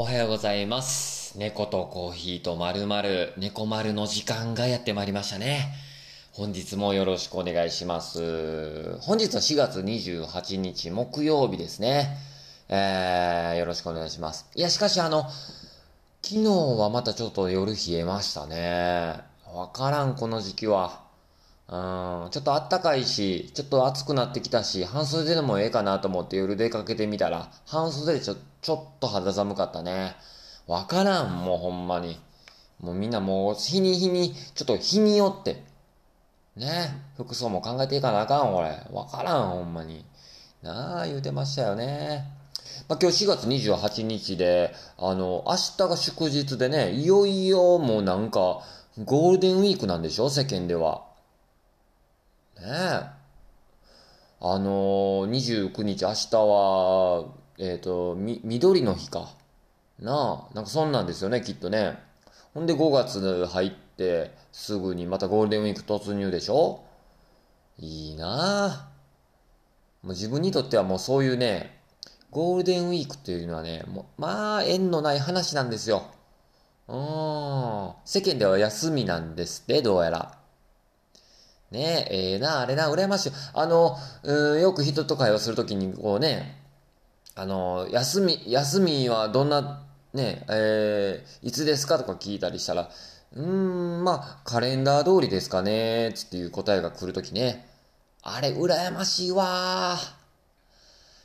おはようございます。猫とコーヒーとまるまる、猫丸の時間がやってまいりましたね。本日もよろしくお願いします。本日は4月28日木曜日ですね。えー、よろしくお願いします。いや、しかしあの、昨日はまたちょっと夜冷えましたね。わからん、この時期は。うん、ちょっと暖かいし、ちょっと暑くなってきたし、半袖でもええかなと思って夜出かけてみたら、半袖でちょっと、ちょっと肌寒かったね。わからん、もうほんまに。もうみんなもう、日に日に、ちょっと日によって、ね、服装も考えていかなあかん、これ。わからん、ほんまに。なあ、言うてましたよね。まあ、今日4月28日で、あの、明日が祝日でね、いよいよもうなんか、ゴールデンウィークなんでしょ？世間では。ねえ。あのー、29日、明日は、えっ、と、み、緑の日か。な？あ、なんかそんなんですよね、きっとね。ほんで5月入って、すぐにまたゴールデンウィーク突入でしょ？いいなあ。もう自分にとってはもうそういうね、ゴールデンウィークっていうのはね、もう、まあ、縁のない話なんですよ。うん。世間では休みなんですって、どうやら。ねえ、ええな、あれな、羨ましい。あの、うん、よく人と会話するときに、こうね、あの、休み、休みはどんな、ね、えー、いつですかとか聞いたりしたら、うーん、まあ、カレンダー通りですかね、つっていう答えが来るときね。あれ、羨ましいわ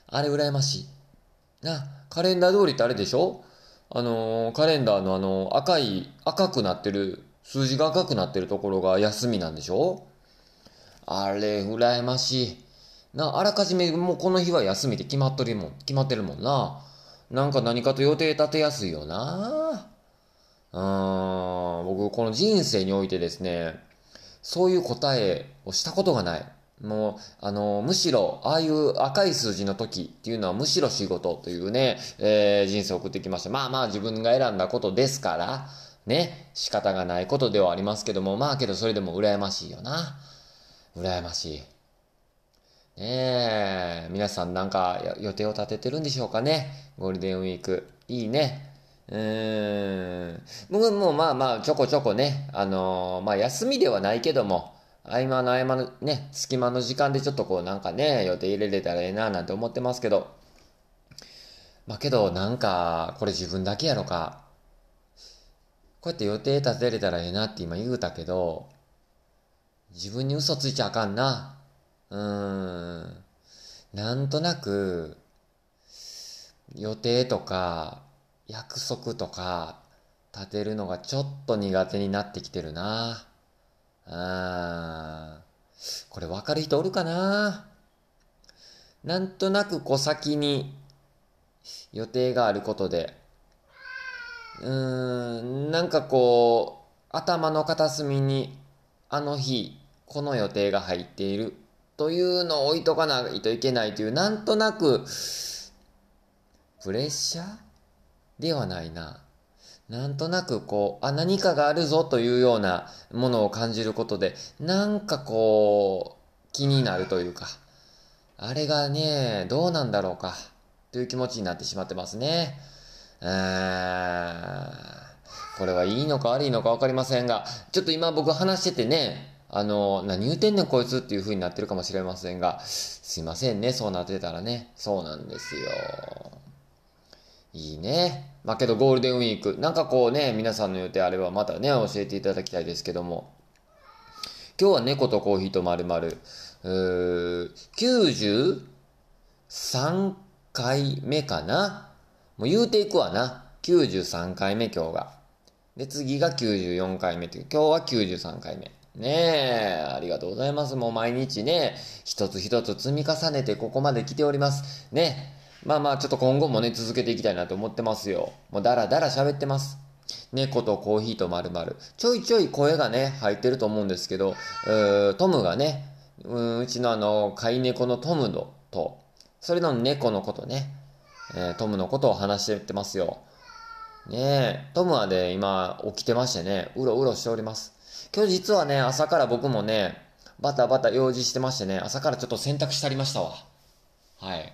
あれ、羨ましい。な、カレンダー通りってあれでしょ？あのカレンダーのあの、赤い、赤くなってる、数字が赤くなってるところが休みなんでしょ？あれ、羨ましい。な、あらかじめもうこの日は休みで決まっとるもん、決まってるもんな。なんか何かと予定立てやすいよな。うーん、僕この人生においてですね、そういう答えをしたことがない。もう、あの、むしろ、ああいう赤い数字の時っていうのはむしろ仕事というね、えー人生を送ってきました。まあまあ自分が選んだことですから、ね、仕方がないことではありますけども、まあけどそれでも羨ましいよな。羨ましい。ねえ、皆さんなんか予定を立ててるんでしょうかね。ゴールデンウィーク。いいね。うーん。僕もまあまあちょこちょこね、あのーまあ休みではないけども、合間の合間のね、隙間の時間でちょっとこうなんかね、予定入れれたらええななんて思ってますけど。まあけどなんか、これ自分だけやろか。こうやって予定立てれたらええなって今言うたけど、自分に嘘ついちゃあかんな。うん。なんとなく、予定とか、約束とか、立てるのがちょっと苦手になってきてるな。あーこれ分かる人おるかな？なんとなくこう先に予定があることで、うーん、なんかこう、頭の片隅に、あの日、この予定が入っている。というのを置いとかないといけないという、なんとなく、プレッシャーではないな。なんとなくこう、あ、何かがあるぞというようなものを感じることで、なんかこう、気になるというか、あれがね、どうなんだろうか、という気持ちになってしまってますね。うーんこれはいいのか悪いのか分かりませんが、ちょっと今僕話しててね、あの、何言うてんねんこいつっていう風になってるかもしれませんが、すいませんね、そうなってたらね。そうなんですよ。いいね。まあけどゴールデンウィーク、なんかこうね、皆さんの予定あればまたね、教えていただきたいですけども。今日は猫とコーヒーとまるまる、うー93回目かな？もう言うていくわな。93回目今日が。で、次が94回目という、今日は93回目。ねえ、ありがとうございます。もう毎日ね、一つ一つ積み重ねてここまで来ております。ね。まあまあ、ちょっと今後もね、続けていきたいなと思ってますよ。もうだらだら喋ってます。猫とコーヒーとまるまる。ちょいちょい声がね、入ってると思うんですけど、うートムがね、ううちのあの、飼い猫のトムのと、それの猫のことね、えートムのことを話してってますよ。ねえ、トムはね、今起きてましてね、うろうろしております。今日実はね、朝から僕もね、バタバタ用事してましてね、朝からちょっと洗濯してありましたわ。はい。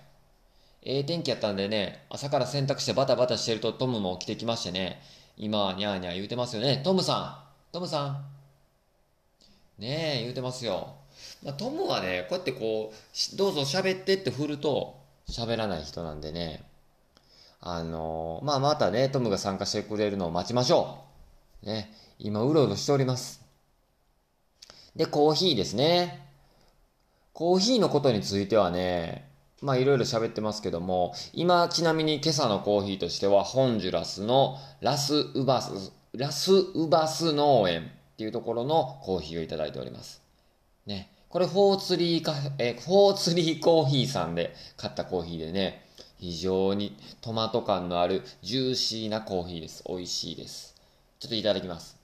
ええ天気やったんでね、朝から洗濯してバタバタしてるとトムも起きてきましてね、今はニャーニャー言うてますよね。トムさんトムさんねえ、言うてますよ。まあ、トムはね、こうやってこう、どうぞ喋ってって振ると喋らない人なんでね、あのー、まあ、またね、トムが参加してくれるのを待ちましょう。ね、今、うろうろしております。で、コーヒーですね。コーヒーのことについてはね、まあいろいろ喋ってますけども、今ちなみに今朝のコーヒーとしては、ホンジュラスのラスウバス、ラスウバス農園っていうところのコーヒーをいただいております。ね。これ、フォーツリーカフェ、え、フォーツリーコーヒーさんで買ったコーヒーでね、非常にトマト感のあるジューシーなコーヒーです。美味しいです。ちょっといただきます。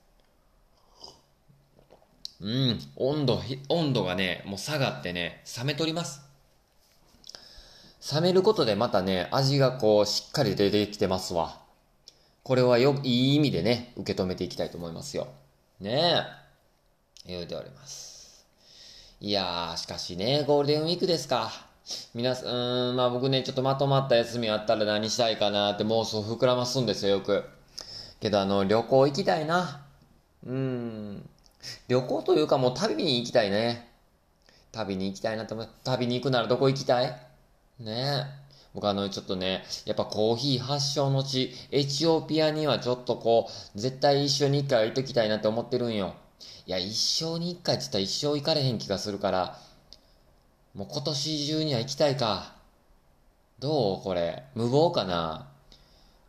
うん、温度、温度がね、もう下がってね、冷めとります。冷めることでまたね、味がこう、しっかり出てきてますわ。これはよ、いい意味でね、受け止めていきたいと思いますよ。ねえ。言うております。いやー、しかしね、ゴールデンウィークですか。皆さん、うん、まあ僕ね、ちょっとまとまった休みあったら何したいかなって妄想膨らますんですよ、よく。けどあの、旅行行きたいな。うん。旅行というかもう旅に行きたいね。旅に行きたいなと思う。旅に行くならどこ行きたい？ねえ。僕あの、ちょっとね、やっぱコーヒー発祥の地、エチオピアにはちょっとこう、絶対一生に一回は行っときたいなって思ってるんよ。いや、一生に一回って言ったら一生行かれへん気がするから、もう今年中には行きたいか。どうこれ？無謀かな？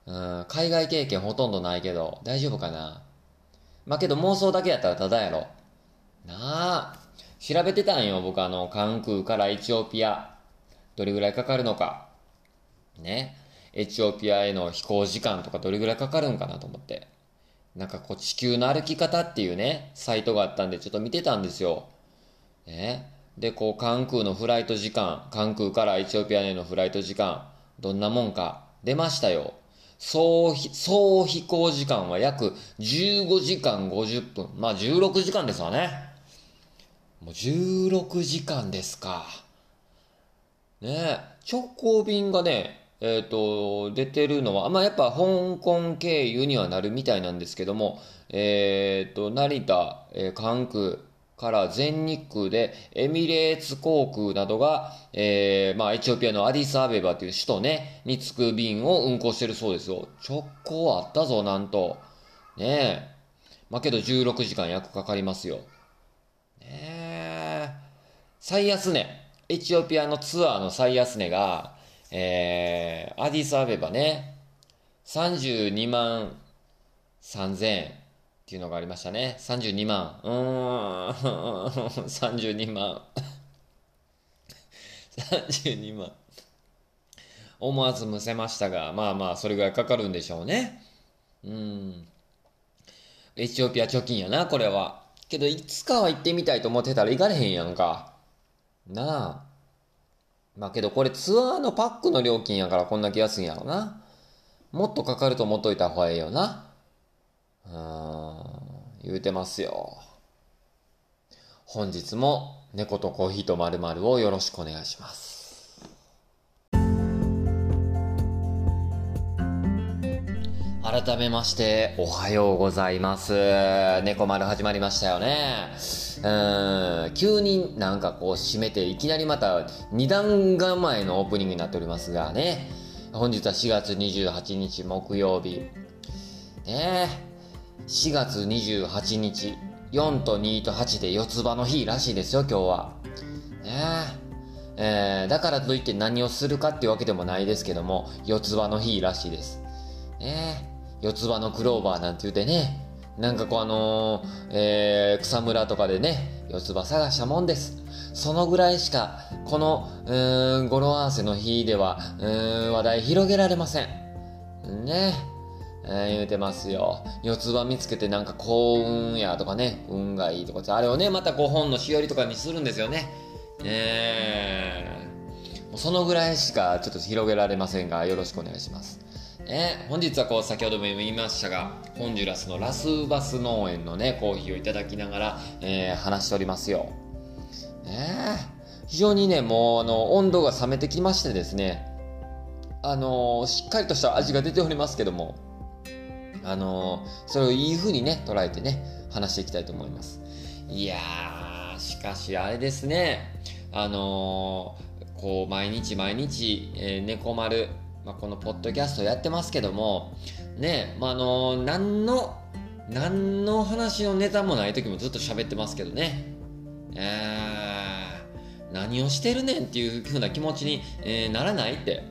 うん、海外経験ほとんどないけど、大丈夫かな？まあけど妄想だけやったらただやろ。なあ。調べてたんよ、僕あの、関空からエチオピア。どれぐらいかかるのか。ね。エチオピアへの飛行時間とかどれぐらいかかるんかなと思って。なんかこう地球の歩き方っていうね、サイトがあったんでちょっと見てたんですよ。ね。で、こう関空のフライト時間、関空からエチオピアへのフライト時間、どんなもんか出ましたよ。総総飛行時間は約15時間50分。まあ16時間ですわね。もう16時間ですか。ね直行便がね、えっ、ー、と、出てるのは、まあやっぱ香港経由にはなるみたいなんですけども、えっ、ー、と、成田、えー、関空、から全日空でエミレーツ航空などが、えー、まあ、エチオピアのアディスアベバという首都ね、に着く便を運航してるそうですよ。直行あったぞ、なんと。ねえ。まあ、けど16時間約かかりますよ。ねえ。最安値。エチオピアのツアーの最安値が、えー、アディスアベバね。32万3000円。っていうのがありましたね。32万。うーん、32万。32万。思わずむせましたが、まあまあ、それぐらいかかるんでしょうね。うん。エチオピア貯金やな、これは。けど、いつかは行ってみたいと思ってたら行かれへんやんか。なあ。まあけど、これツアーのパックの料金やからこんだけ安いんやろな。もっとかかると思っといた方がええよな。うん、言うてますよ。本日も猫とコーヒーとまるをよろしくお願いします。改めましておはようございます。猫丸始まりましたよね。うん、急になんかこう締めていきなりまた二段構えのオープニングになっておりますがね。本日は4月28日木曜日。ねえ。4月28日、4と2と8で四つ葉の日らしいですよ、今日は。ねえー、だからといって何をするかっていうわけでもないですけども、四つ葉の日らしいです。ね四つ葉のクローバーなんて言うてね、なんかこうあのー、えー、草むらとかでね、四つ葉探したもんです。そのぐらいしか、この、うん、語呂合わせの日では、うーん、話題広げられません。ねえー、言うてますよ。四つ葉見つけてなんか幸運やとかね、運がいいとかってあれをね、またこう本のしおりとかにするんですよね。えー、もうそのぐらいしかちょっと広げられませんが、よろしくお願いします。えー、本日はこう先ほども言いましたが、ホンジュラスのラスバス農園のね、コーヒーをいただきながら、えー、話しておりますよ。えー、非常にね、もうあの、温度が冷めてきましてですね、あのー、しっかりとした味が出ておりますけども、あの、それをいい風にね、捉えてね、話していきたいと思います。いやー、しかしあれですね、あのー、こう、毎日毎日、えー、猫丸、まあ、このポッドキャストやってますけども、ね、まあ、あのー、何の、何の話のネタもない時もずっと喋ってますけどね。え、何をしてるねんっていう風な気持ちに、えー、ならないって、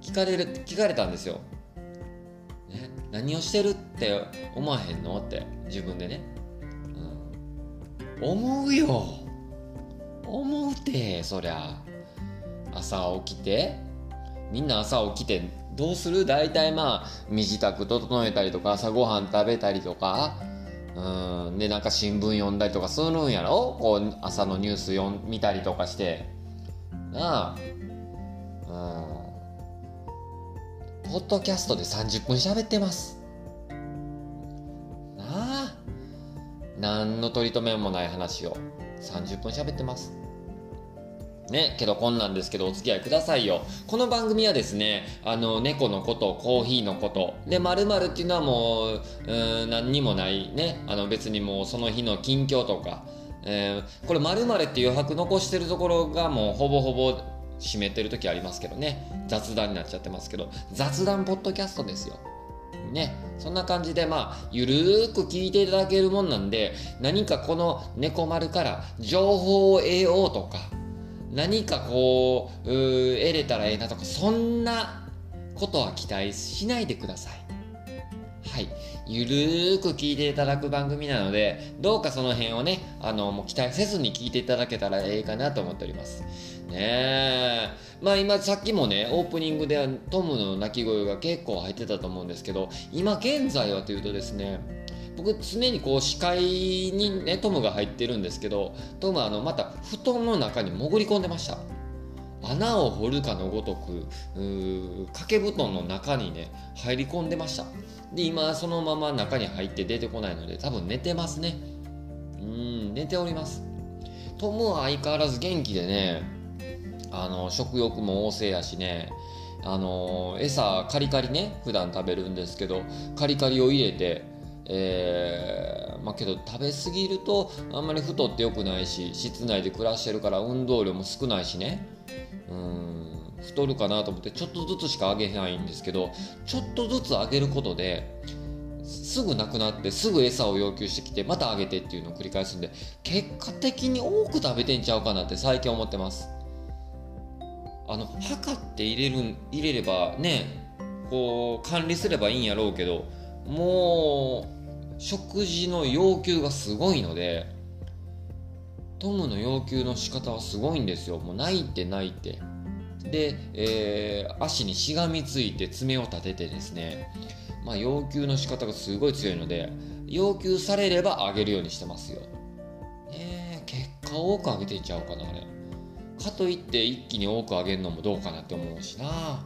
聞かれる、聞かれたんですよ。何をしてる？って思わへんの？って自分でね、うん、思うよ。思うてそりゃ。朝起きて。みんな朝起きてどうする？大体まあ身支度整えたりとか朝ごはん食べたりとか。うん。でなんか新聞読んだりとかするんやろ？こう朝のニュース読見たりとかして。なあ。うん。ポッドキャストで30分喋ってます。なあ。何の取り留めもない話を30分喋ってます。ね、けどこんなんですけどお付き合いくださいよ。この番組はですね、あの、猫のこと、コーヒーのこと、で、〇〇っていうのはもう、うん、何にもないね、あの別にもうその日の近況とか、えー、これ〇〇っていう拍残してるところがもうほぼほぼ締めてる時ありますけどね、雑談になっちゃってますけど、雑談ポッドキャストですよ。ね、そんな感じでまあゆるーく聞いていただけるもんなんで何かこの猫丸から情報を得ようとか何かこう得れたらええなとかそんなことは期待しないでください。はい。ゆるーく聞いていただく番組なので、どうかその辺をね、あの、もう期待せずに聞いていただけたらええかなと思っております。ね。まあ今さっきもね、オープニングではトムの鳴き声が結構入ってたと思うんですけど、今現在はというとですね、僕常にこう視界にねトムが入ってるんですけどトムはあのまた布団の中に潜り込んでました。穴を掘るかのごとく掛け布団の中にね入り込んでました。で今そのまま中に入って出てこないので多分寝てますね。うん寝ております。トムは相変わらず元気でねあの食欲も旺盛やしね。あの餌カリカリね普段食べるんですけどカリカリを入れてえー、まあけど食べ過ぎるとあんまり太ってよくないし室内で暮らしてるから運動量も少ないしね。うん太るかなと思ってちょっとずつしかあげないんですけどちょっとずつあげることですぐなくなってすぐ餌を要求してきてまたあげてっていうのを繰り返すんで結果的に多く食べてんちゃうかなって最近思ってます。あの測って入れる入れればねこう管理すればいいんやろうけどもう食事の要求がすごいのでトムの要求の仕方はすごいんですよ。もう泣いて泣いて。で、えー、足にしがみついて爪を立ててですね。まあ要求の仕方がすごい強いので要求されればあげるようにしてますよ。ね結果多くあげていっちゃうかなあれ。かといって一気に多くあげるのもどうかなって思うしな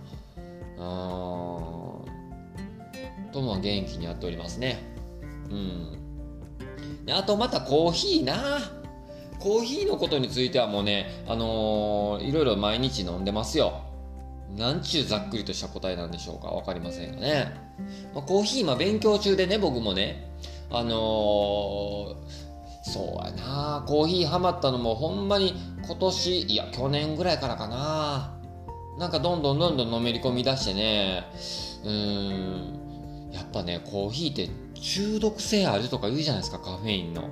うんトムは元気にやっておりますねうん。あとまたコーヒーな。コーヒーのことについてはもうね、あのー、いろいろ毎日飲んでますよ。なんちゅうざっくりとした答えなんでしょうかわかりませんがね。まあ、コーヒー、今勉強中でね、僕もね。あのー、そうやなコーヒーハマったのもほんまに今年、いや、去年ぐらいからかな。なんかどんどんどんどんのめり込み出してね、うーん、やっぱね、コーヒーって中毒性あるとか言うじゃないですか、カフェインの。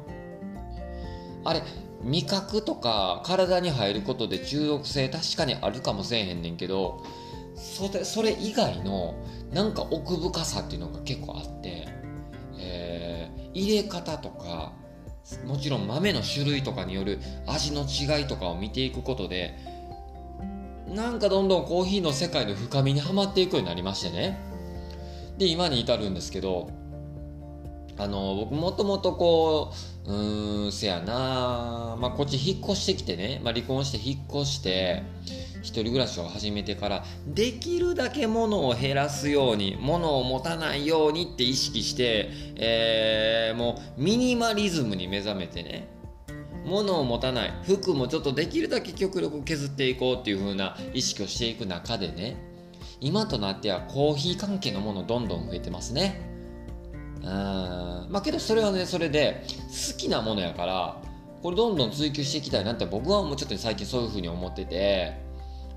あれ、味覚とか体に入ることで中毒性確かにあるかもしれへんねんけど、それそれ以外のなんか奥深さっていうのが結構あって、えー、入れ方とか、もちろん豆の種類とかによる味の違いとかを見ていくことで、なんかどんどんコーヒーの世界の深みにはまっていくようになりましてね。で、今に至るんですけど、あの僕もともとこううーんせやなまあこっち引っ越してきてね、まあ、離婚して引っ越して一人暮らしを始めてからできるだけ物を減らすように物を持たないようにって意識して、えー、もうミニマリズムに目覚めてね。物を持たない。服もちょっとできるだけ極力削っていこうっていう風な意識をしていく中でね。今となってはコーヒー関係のものどんどん増えてますね。うんまあけどそれはねそれで好きなものやからこれどんどん追求していきたいなって僕はもうちょっと最近そういう風に思ってて。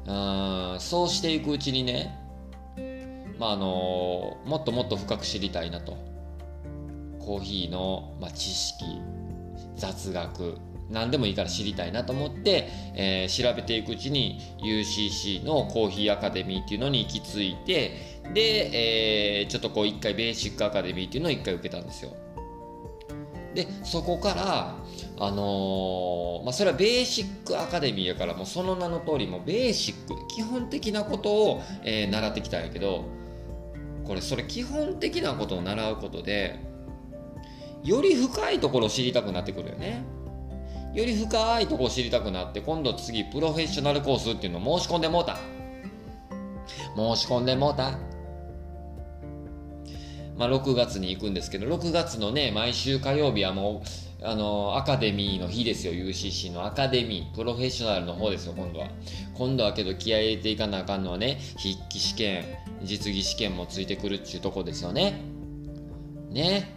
うんそうしていくうちにねまああのもっともっと深く知りたいなと。コーヒーの、まあ、知識雑学何でもいいから知りたいなと思って、えー、調べていくうちに UCC のコーヒーアカデミーっていうのに行き着いてで、えー、ちょっとこう一回ベーシックアカデミーっていうのを一回受けたんですよ。でそこからあのー、まあ、それはベーシックアカデミーやからもうその名の通りもベーシック基本的なことを、えー、習ってきたんやけどこれそれ基本的なことを習うことでより深いところを知りたくなってくるよね。より深いところを知りたくなって今度次プロフェッショナルコースっていうのを申し込んでもうた。申し込んでもうた。まあ、6月に行くんですけど6月のね毎週火曜日はもうあのアカデミーの日ですよ UCC のアカデミープロフェッショナルの方ですよ今度は。今度はけど気合入れていかなあかんのはね筆記試験実技試験もついてくるっちゅうとこですよね。ね。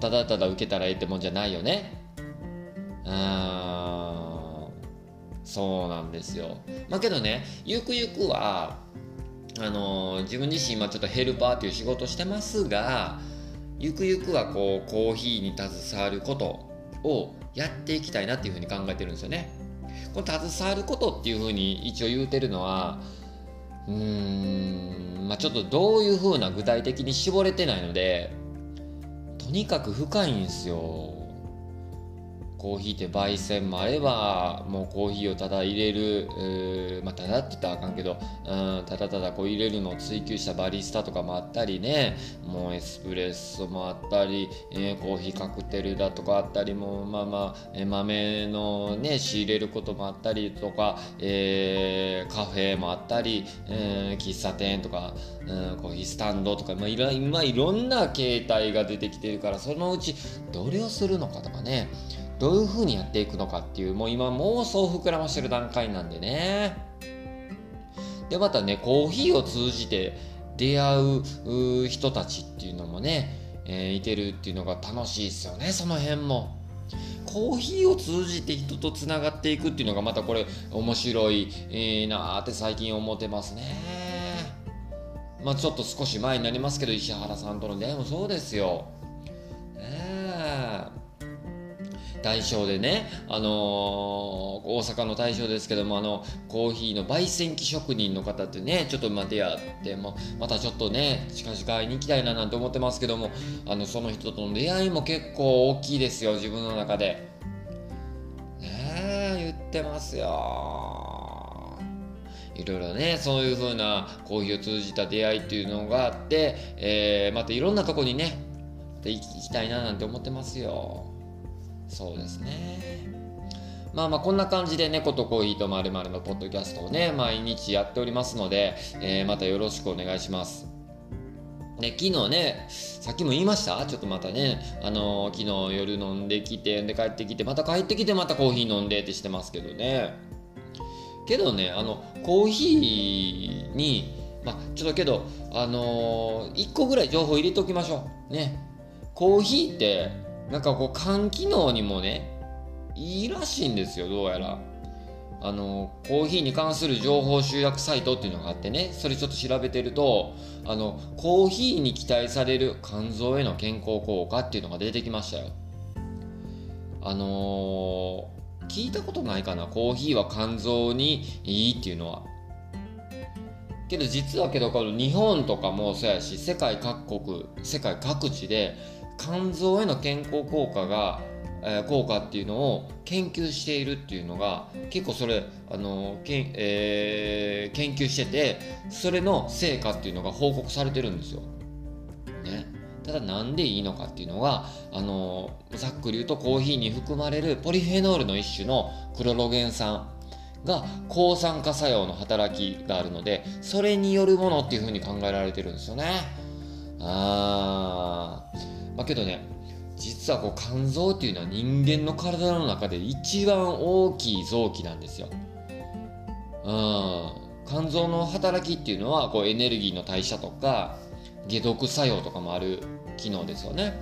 ただただ受けたらええってもんじゃないよね。うんそうなんですよ。まあけどねゆくゆくはあの自分自身今ちょっとヘルパーという仕事してますがゆくゆくはこうコーヒーに携わることをやっていきたいなっていうふうに考えてるんですよね。この携わることっていうふうに一応言うてるのはうーんまあちょっとどういうふうな具体的に絞れてないのでとにかく深いんですよ。コーヒーって焙煎もあればもうコーヒーをただ入れる、まあ、ただって言ったらあかんけど、うん、ただただこう入れるのを追求したバリスタとかもあったりねもうエスプレッソもあったり、えー、コーヒーカクテルだとかあったりもうまあまあ、えー、豆のね仕入れることもあったりとか、えカフェもあったり、え喫茶店とか、うん、コーヒースタンドとか、まあ、いろ今いろんな形態が出てきてるからそのうちどれをするのかとかね。どういう風にやっていくのかっていうもう今妄想膨らましてる段階なんでね。でまたねコーヒーを通じて出会う人たちっていうのもね、えー、いてるっていうのが楽しいですよねその辺も。コーヒーを通じて人とつながっていくっていうのがまたこれ面白い、えー、なーって最近思ってますね。まあちょっと少し前になりますけど石原さんとの出会いもそうですよ。大賞でね、あのー、大阪の大賞ですけども、あの、コーヒーの焙煎機職人の方ってね、ちょっとま出会っても、またちょっとね、近々会いに行きたいななんて思ってますけども、あの、その人との出会いも結構大きいですよ、自分の中で。ねえ、言ってますよ。いろいろね、そういう風なコーヒーを通じた出会いっていうのがあって、えー、またいろんなとこにね、行きたいななんて思ってますよ。そうですね。まあまあこんな感じで猫とコーヒーとまるのポッドキャストをね、毎日やっておりますので、えー、またよろしくお願いします。ね、昨日ね、さっきも言いました？ちょっとまたね、あのー、昨日夜飲んできて、で帰ってきて、また帰ってきて、またコーヒー飲んでってしてますけどね。けどね、あの、コーヒーに、まあ、ちょっとけど、あのー、1個ぐらい情報入れておきましょう。ね。コーヒーって、なんかこう肝機能にもねいいらしいんですよどうやら。あのコーヒーに関する情報集約サイトっていうのがあってねそれちょっと調べてるとあのコーヒーに期待される肝臓への健康効果っていうのが出てきましたよ。あのー、聞いたことないかな？コーヒーは肝臓にいいっていうのは。けど実はけどこの日本とかもそうやし世界各国世界各地で肝臓への健康効果が、えー、効果っていうのを研究しているっていうのが結構それあのけん、えー、研究しててそれの成果っていうのが報告されてるんですよ。ね、ただなんでいいのかっていうのがあのざっくり言うとコーヒーに含まれるポリフェノールの一種のクロロゲン酸が抗酸化作用の働きがあるのでそれによるものっていうふうに考えられてるんですよね。あーまあ、けどね実はこう肝臓っていうのは人間の体の中で一番大きい臓器なんですよ。うん、肝臓の働きっていうのはこうエネルギーの代謝とか解毒作用とかもある機能ですよね。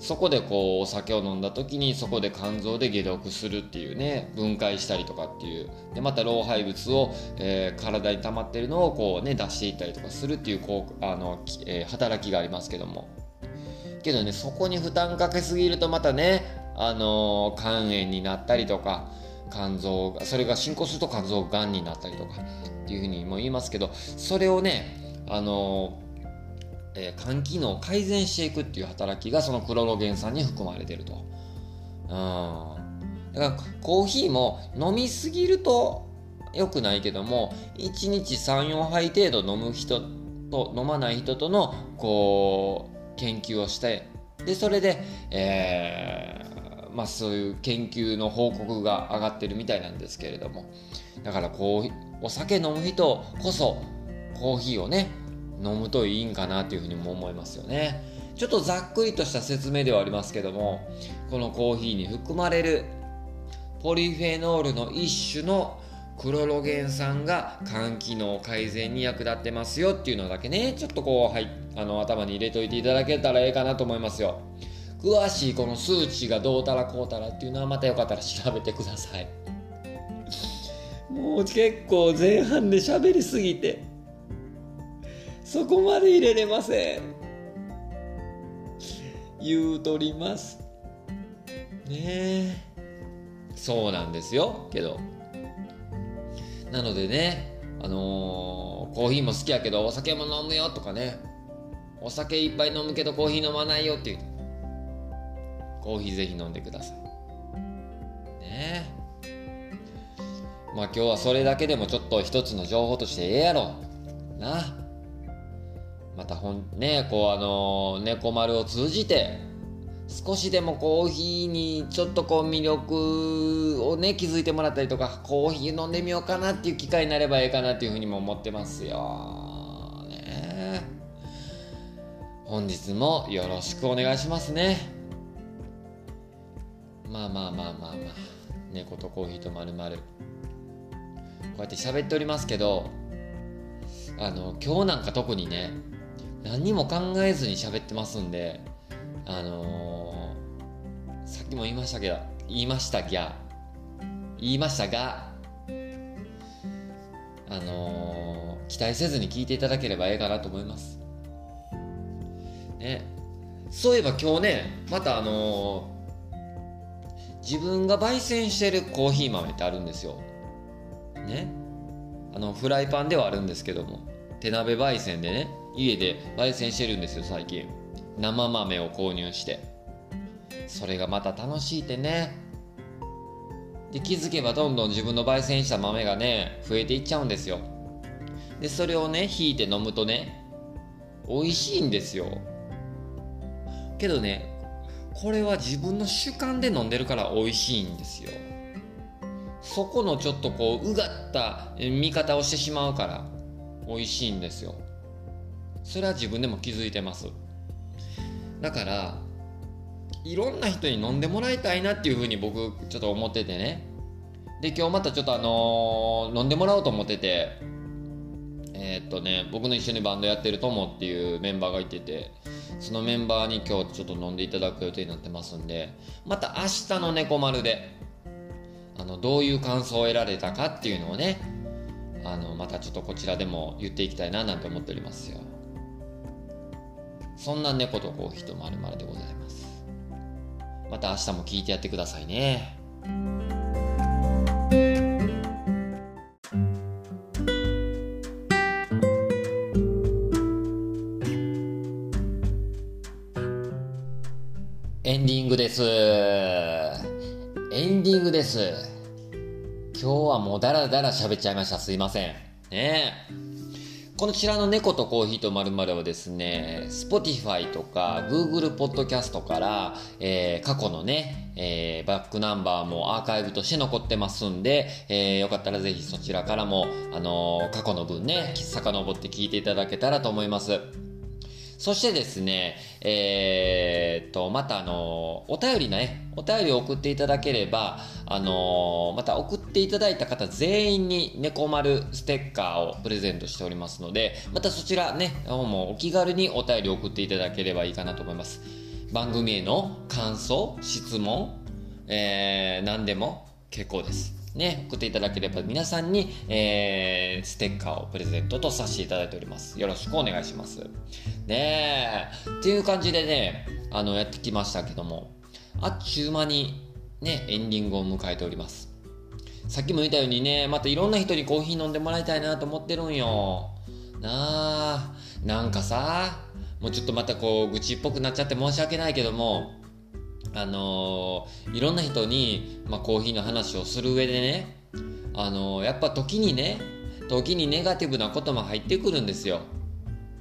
そこでこうお酒を飲んだ時にそこで肝臓で解毒するっていうね分解したりとかっていう。でまた老廃物を、えー、体に溜まってるのをこうね出していったりとかするっていうこうあの、えー、働きがありますけども。けどねそこに負担かけすぎるとまたねあのー、肝炎になったりとか肝臓がそれが進行すると肝臓がんになったりとかっていうふうにも言いますけどそれをねあのえー、肝機能を改善していくっていう働きがそのクロロゲン酸に含まれてると。うん。だからコーヒーも飲みすぎると良くないけども、1日3、4杯程度飲む人と飲まない人との、こう、研究をして、で、それで、えー、まあそういう研究の報告が上がってるみたいなんですけれども、だからこう、お酒飲む人こそ、コーヒーをね、飲むといいんかなというふうにも思いますよね。ちょっとざっくりとした説明ではありますけども、このコーヒーに含まれるポリフェノールの一種のクロロゲン酸が肝機能改善に役立ってますよっていうのだけね、ちょっとこう、はい、あの頭に入れといていただけたらええかなと思いますよ。詳しいこの数値がどうたらこうたらっていうのはまたよかったら調べてください。もう結構前半で喋りすぎてそこまで入れれません。言うとります。ねえ。そうなんですよ。けど。なのでねあのー、コーヒーも好きやけどお酒も飲むよとかね。お酒いっぱい飲むけどコーヒー飲まないよっていうコーヒーぜひ飲んでください。ねえ。まあ今日はそれだけでもちょっと一つの情報としてええやろ。な。またほんねこうあの猫丸を通じて少しでもコーヒーにちょっとこう魅力をね気づいてもらったりとかコーヒー飲んでみようかなっていう機会になればいいかなっていうふうにも思ってますよ。ね。本日もよろしくお願いしますね。まあまあまあまあまあ猫とコーヒーとまるまるこうやって喋っておりますけどあの今日なんか特にね何も考えずに喋ってますんであのー、さっきも言いましたけど言いましたぎゃ言いましたがあのー、期待せずに聞いていただければええかなと思います。ね。そういえば今日ねまたあのー、自分が焙煎してるコーヒー豆ってあるんですよ。ね。あのフライパンではあるんですけども。手鍋焙煎でね家で焙煎してるんですよ最近。生豆を購入して。それがまた楽しいってね。で気づけばどんどん自分の焙煎した豆がね増えていっちゃうんですよ。でそれをね引いて飲むとね美味しいんですよ。けどねこれは自分の主観で飲んでるから美味しいんですよ。そこのちょっとこううがった見方をしてしまうから。美味しいんですよ。それは自分でも気づいてます。だからいろんな人に飲んでもらいたいなっていうふうに僕ちょっと思っててね。で今日またちょっとあのー、飲んでもらおうと思ってて。えー、っとね僕の一緒にバンドやってるともっていうメンバーがいててそのメンバーに今日ちょっと飲んでいただく予定になってますんでまた明日の猫丸であのどういう感想を得られたかっていうのをねあのまたちょっとこちらでも言っていきたいななんて思っておりますよ。そんな猫とコーヒーとまるでございます。また明日も聞いてやってくださいね。もうダラダラ喋っちゃいました。すいません。ねえ。こちらの猫とコーヒーとまるまるはですね、Spotify とか Google Podcast から、えー、過去のね、えー、バックナンバーもアーカイブとして残ってますんで、えー、よかったらぜひそちらからも、あの過去の分ね、遡って聞いていただけたらと思います。そしてですね、えー、っと、またあの、お便りね、お便りを送っていただければ、あのまた送っていただいた方全員に猫丸ステッカーをプレゼントしておりますので、またそちらね、もうお気軽にお便りを送っていただければいいかなと思います。番組への感想、質問、えー、何でも結構です。ね、送っていただければ皆さんに、えー、ステッカーをプレゼントとさせていただいております。よろしくお願いします。ねえ、っていう感じでね、あの、やってきましたけども、あっちゅう間にね、エンディングを迎えております。さっきも言ったようにね、またいろんな人にコーヒー飲んでもらいたいなと思ってるんよ。なあ、なんかさ、もうちょっとまたこう、愚痴っぽくなっちゃって申し訳ないけども、あのー、いろんな人に、まあ、コーヒーの話をする上でね、あのー、やっぱ時にね、時にネガティブなことも入ってくるんですよ。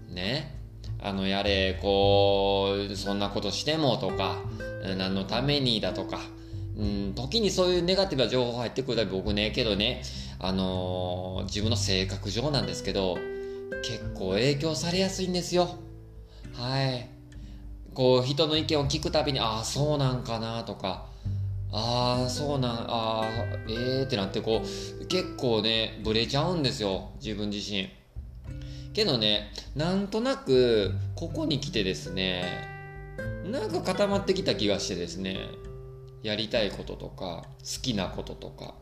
ね。あの、やれ、こう、そんなことしてもとか、何のためにだとか、うん、時にそういうネガティブな情報入ってくるたび僕ね、けどね、あのー、自分の性格上なんですけど、結構影響されやすいんですよ。はい。こう人の意見を聞くたびにああそうなんかなとかああそうなんああええー、ってなってこう結構ねブレちゃうんですよ自分自身。けどねなんとなくここに来てですねなんか固まってきた気がしてですねやりたいこととか好きなこととか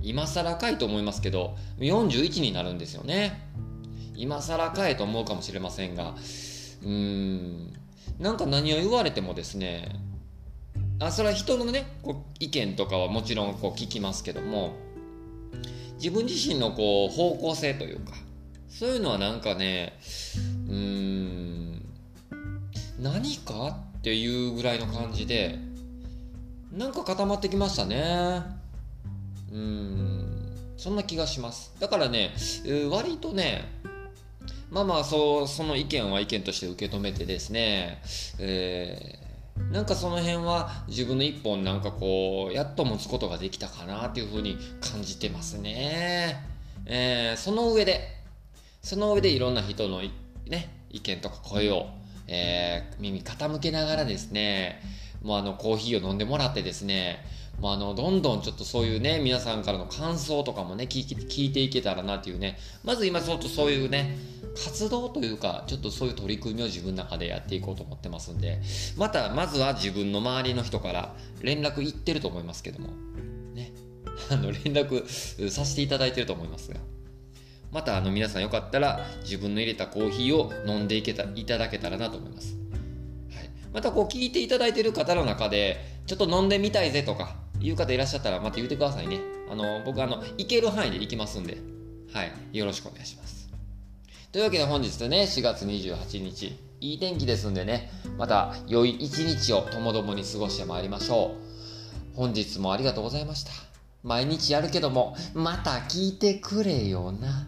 今更かいと思いますけど41になるんですよね。今更かいと思うかもしれませんがうーんなんか何を言われてもですねあそれは人のねこう意見とかはもちろんこう聞きますけども自分自身のこう方向性というかそういうのはなんかねうーん何かっていうぐらいの感じでなんか固まってきましたね。うんそんな気がします。だからね割とねまあまあそうその意見は意見として受け止めてですね、えー、なんかその辺は自分の一本なんかこうやっと持つことができたかなっていうふうに感じてますね、えー、その上でその上でいろんな人のね意見とか声を、えー、耳傾けながらですね。もうあのコーヒーを飲んでもらってですね。もうあのどんどんちょっとそういうね皆さんからの感想とかもね聞いていけたらなっていうね。まず今ちょっとそういうね活動というか、ちょっとそういう取り組みを自分の中でやっていこうと思ってますんで、また、まずは自分の周りの人から連絡いってると思いますけども、ね、あの、連絡させていただいてると思いますが、また、あの、皆さんよかったら、自分の入れたコーヒーを飲んでいけた、いただけたらなと思います。はい。また、こう、聞いていただいてる方の中で、ちょっと飲んでみたいぜとか、いう方いらっしゃったら、また言ってくださいね。あの、僕、あの、行ける範囲で行きますんで、はい。よろしくお願いします。というわけで本日ね、4月28日、いい天気ですんでね、また良い一日をともどもに過ごしてまいりましょう。本日もありがとうございました。毎日やるけども、また聞いてくれよな。